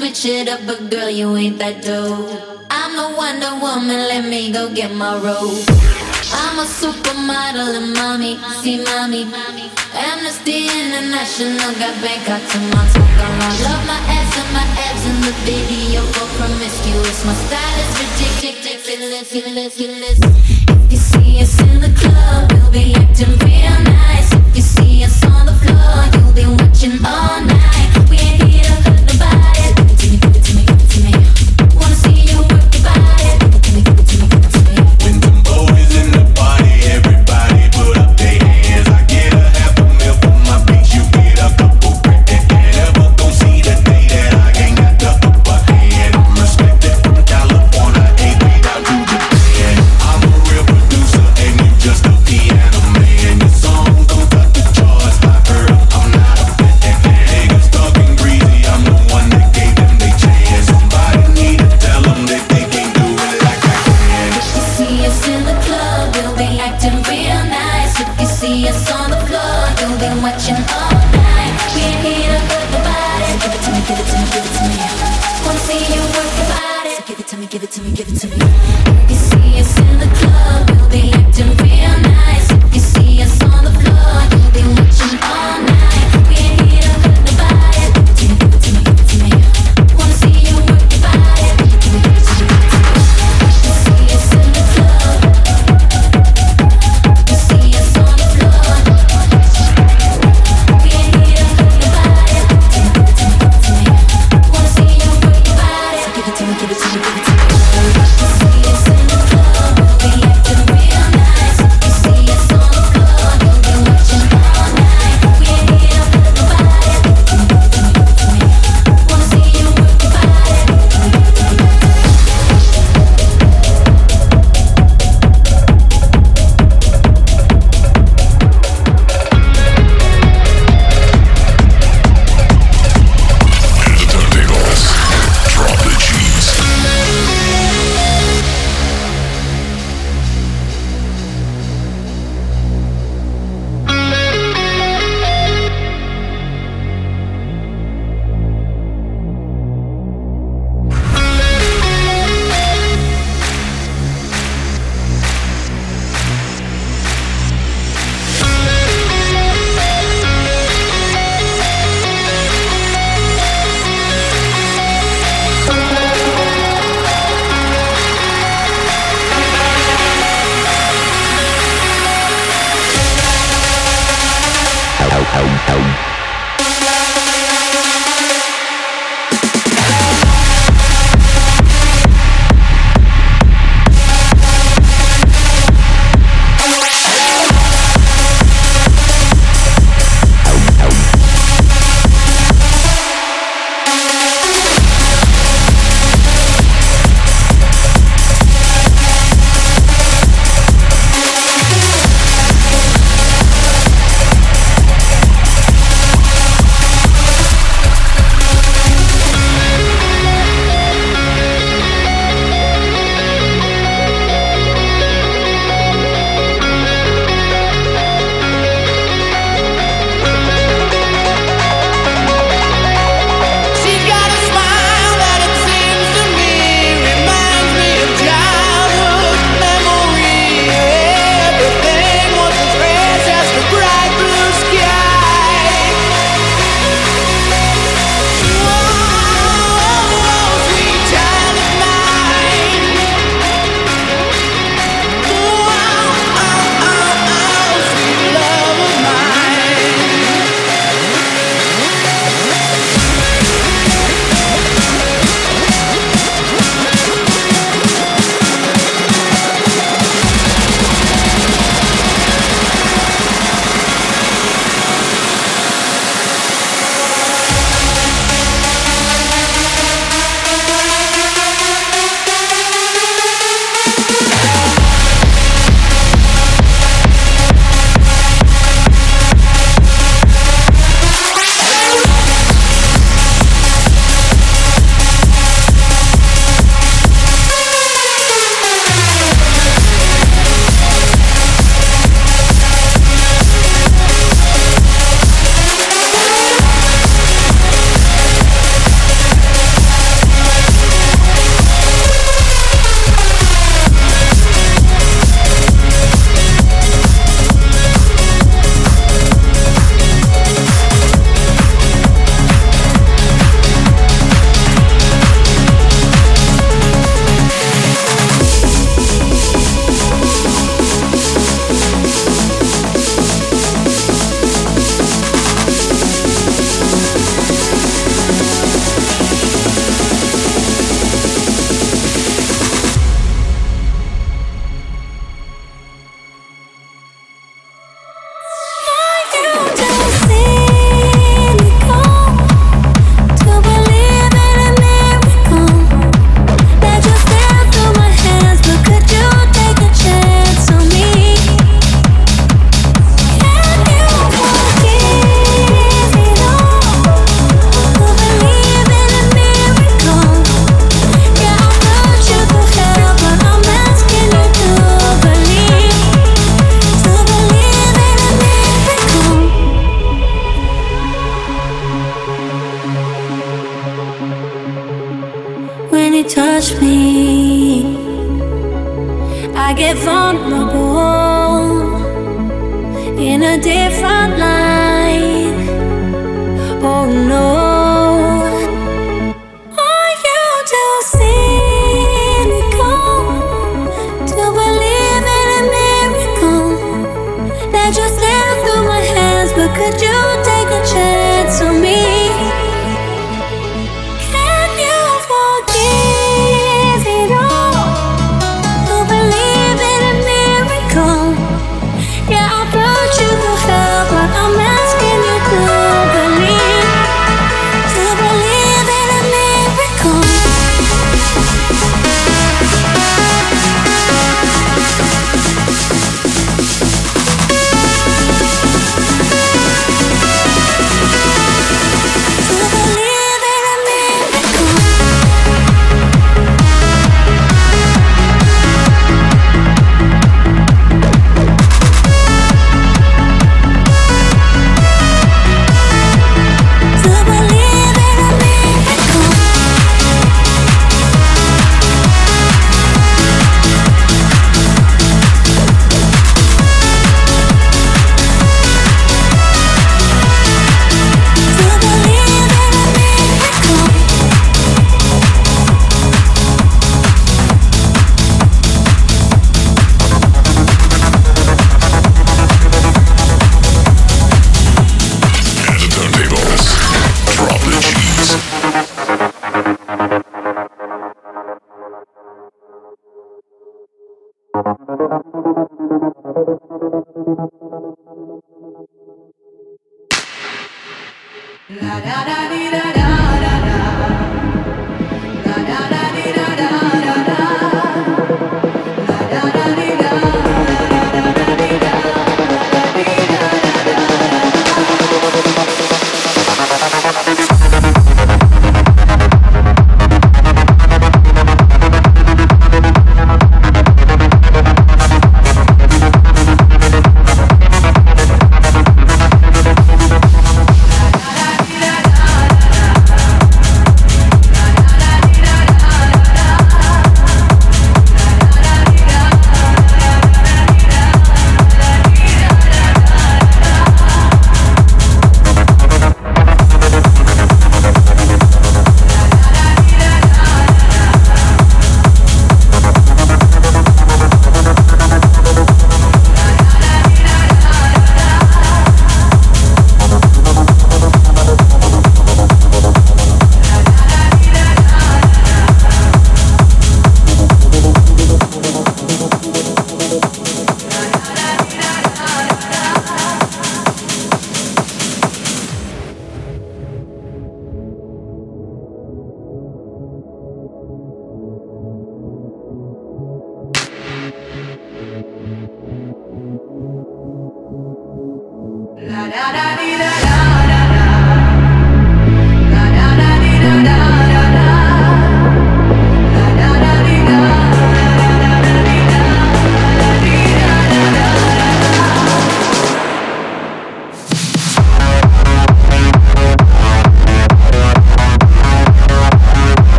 switch it up, but girl, you ain't that dope. I'm the Wonder Woman, let me go get my robe. I'm a supermodel and mommy, see mommy. Amnesty International got Bangkok to Montana. Love my ass and my abs in the video for promiscuous. My style is ridiculous, ridiculous, ridiculous. If you see us in the club, we'll be acting real nice. If you see us on the floor, you'll be watching all night.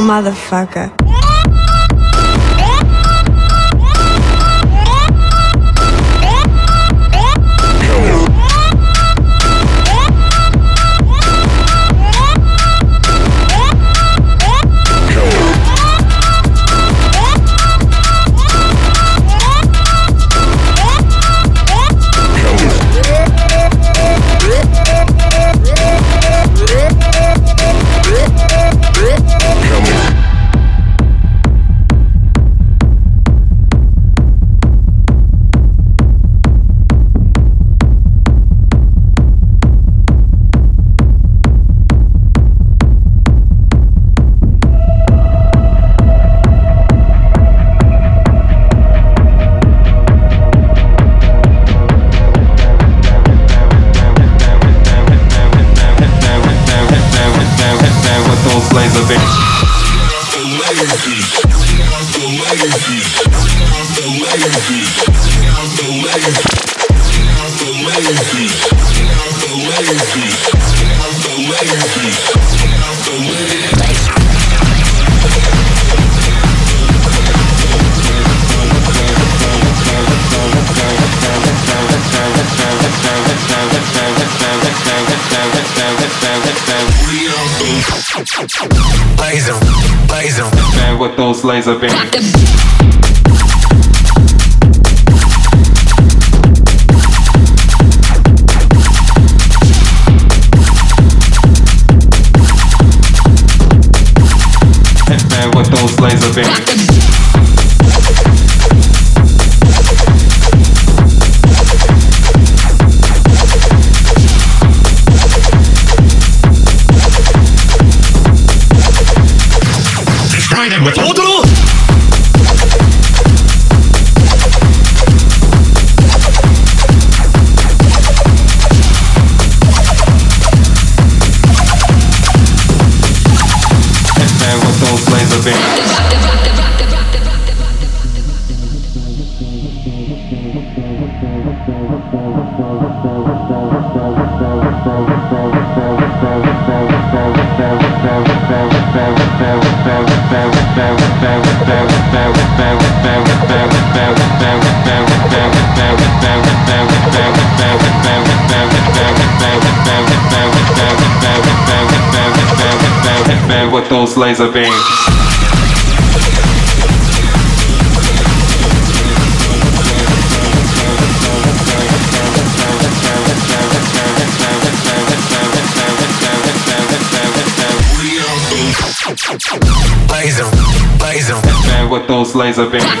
motherfucker. laser, laser, man with those laser beams. with those laser beams. those laser beams. with those laser beams.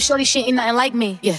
shorty, she ain't nothing like me. Yeah.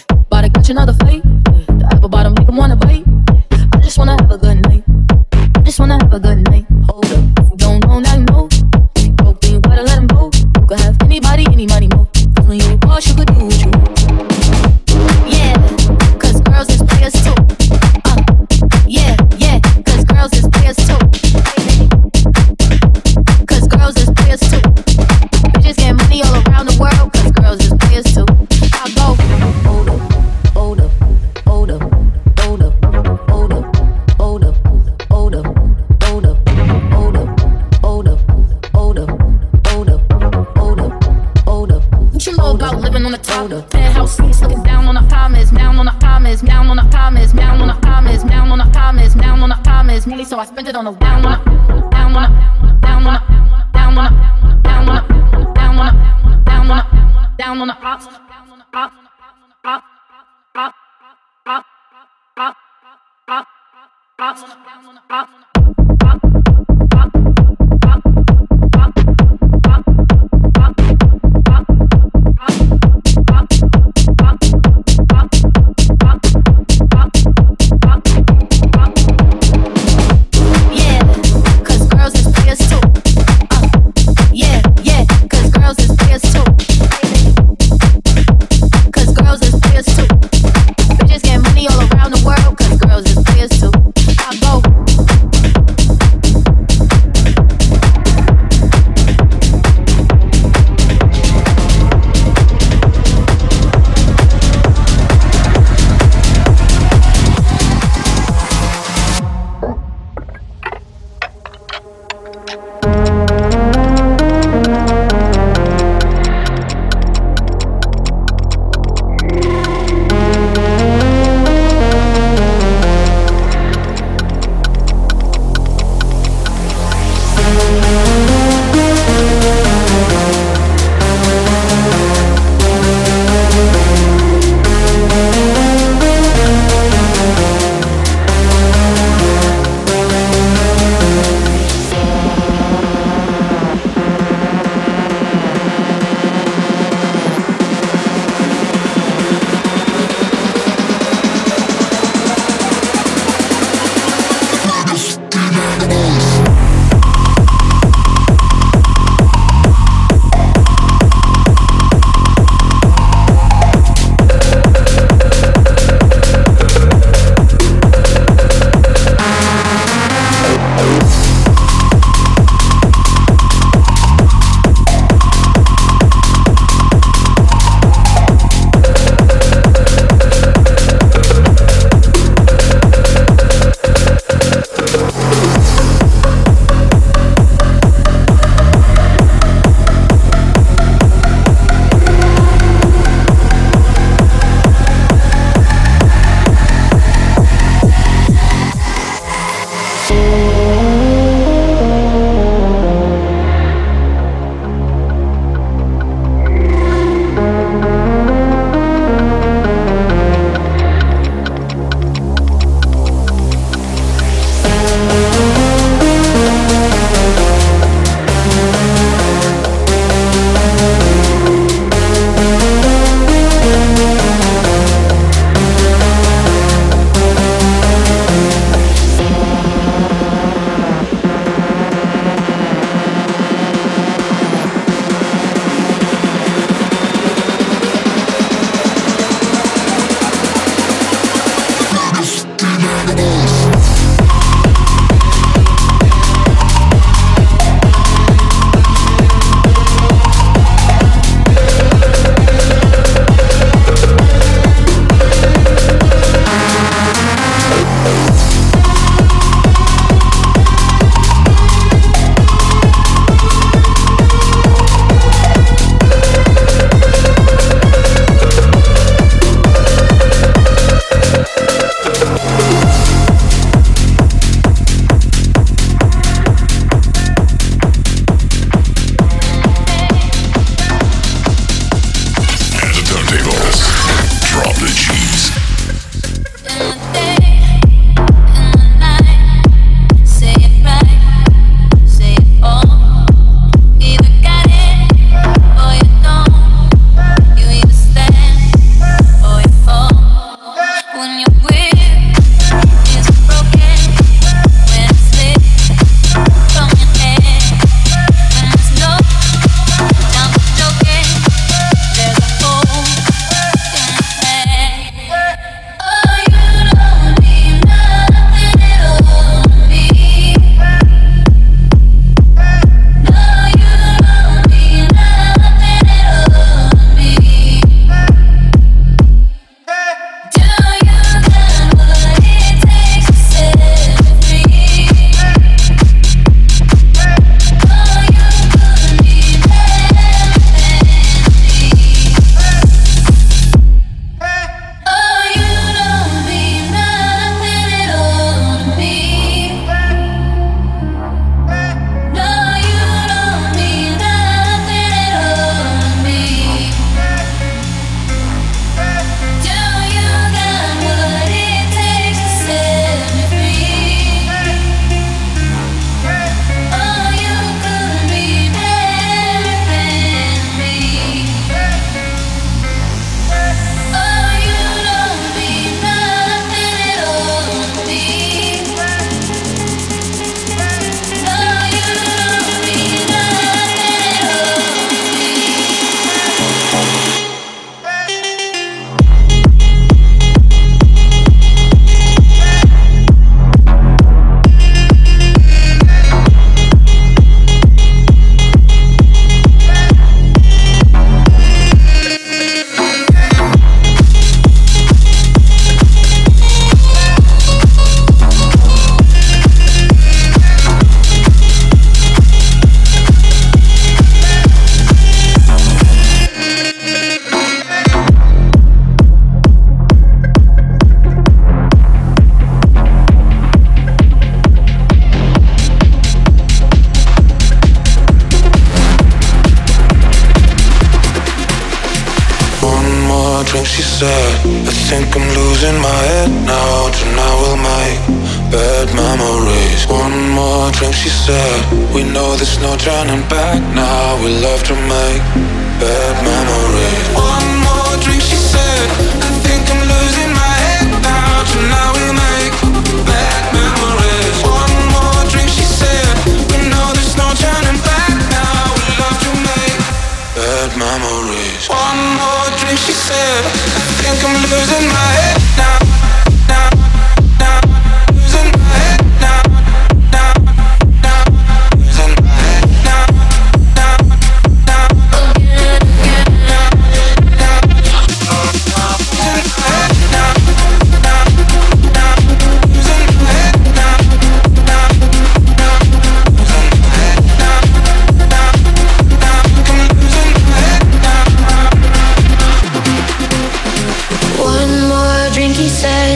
shoulder. Penthouse seats looking down on the promise, down on the promise, down on the promise, down on the promise, down on the promise, down on the promise. Nearly so I spent it on the down on the down on the down on the down on the down on the down on the down on the down on the ops, op, op, op, op, op, op, op, ops, op.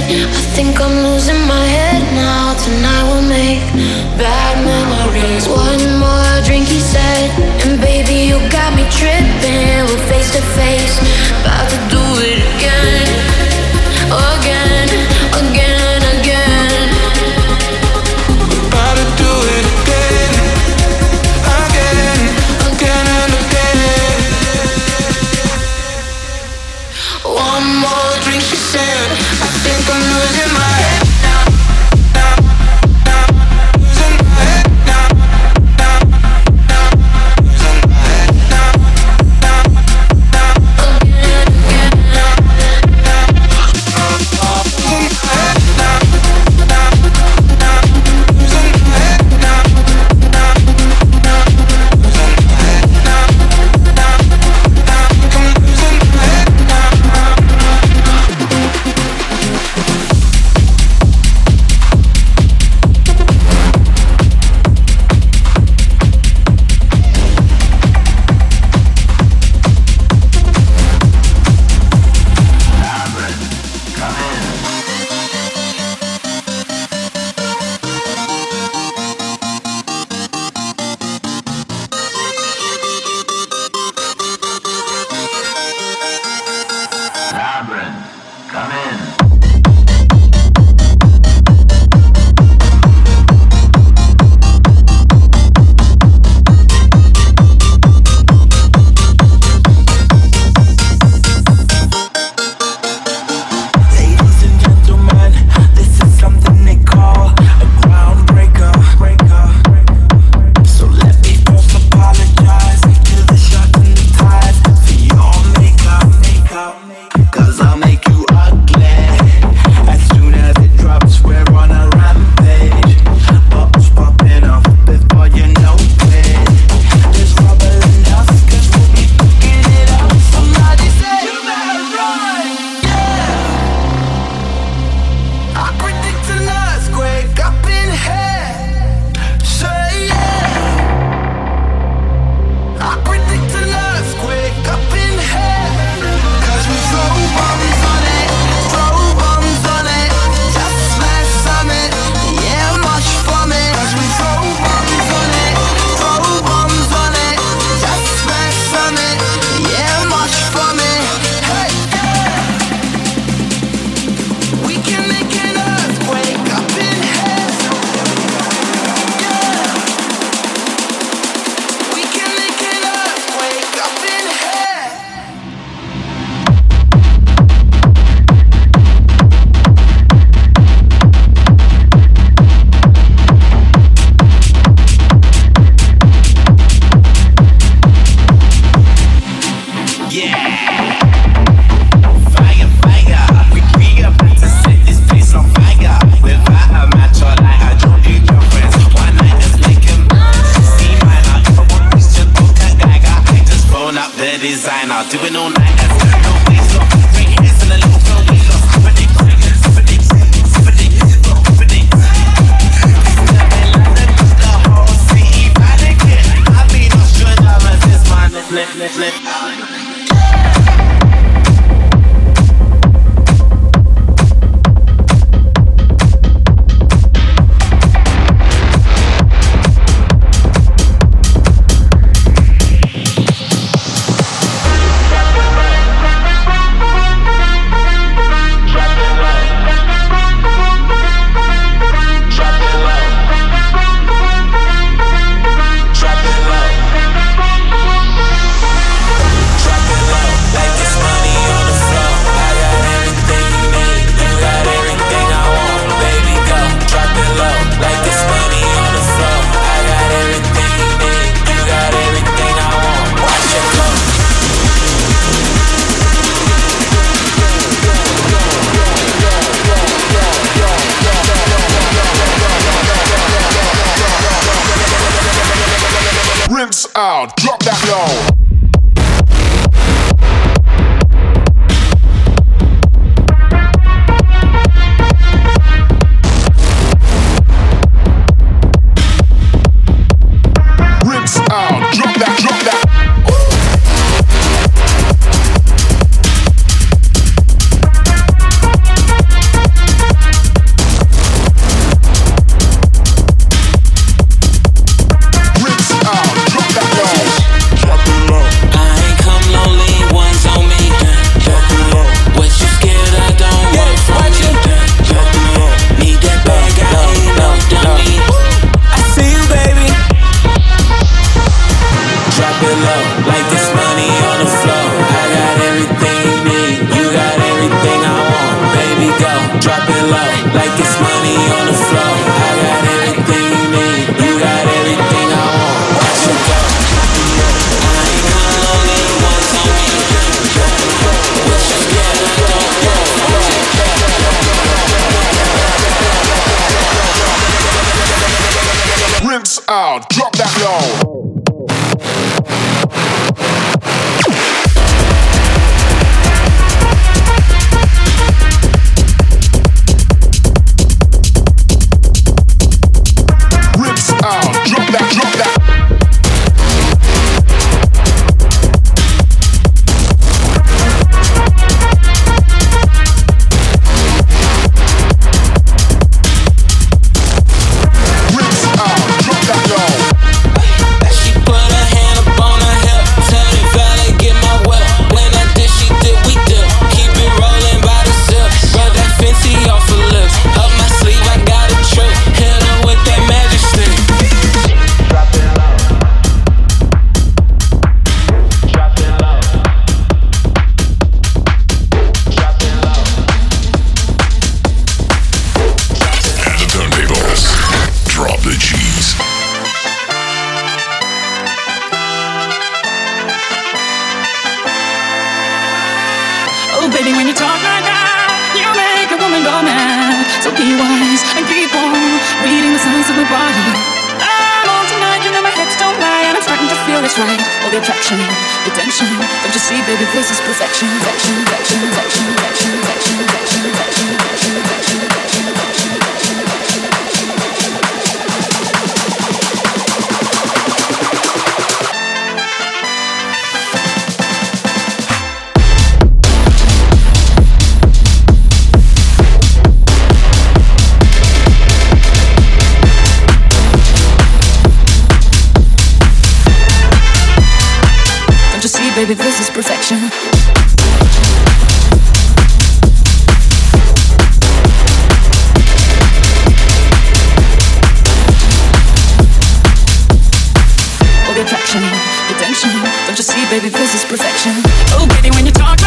I think I'm losing my head now. Tonight will make bad memories. One more drink, he said, and baby, you got me tripping. baby, this is perfection. All the attraction, the. Don't you see, baby, this is perfection. Oh, baby, when you talk.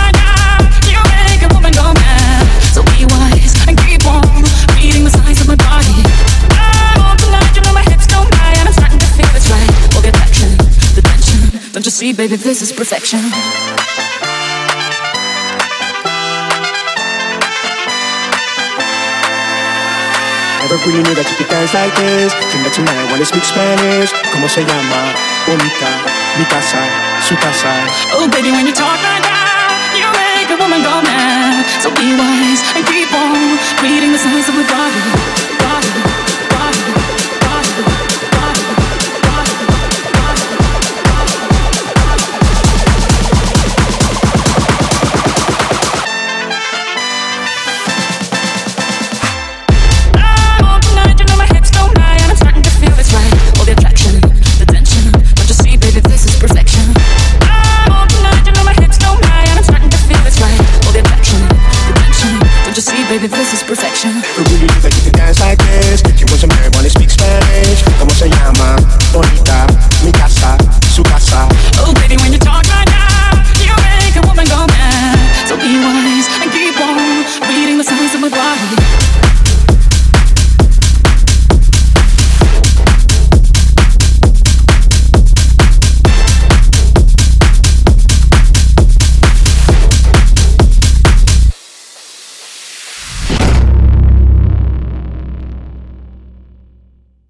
baby, this is perfection. Never really knew that you could dance like this. Think that you I wanna speak Spanish. ¿Cómo se llama? Bonita, mi casa, su casa. Oh, baby, when you talk like that, you make a woman go mad. So be wise and keep on reading the signs of the body, body.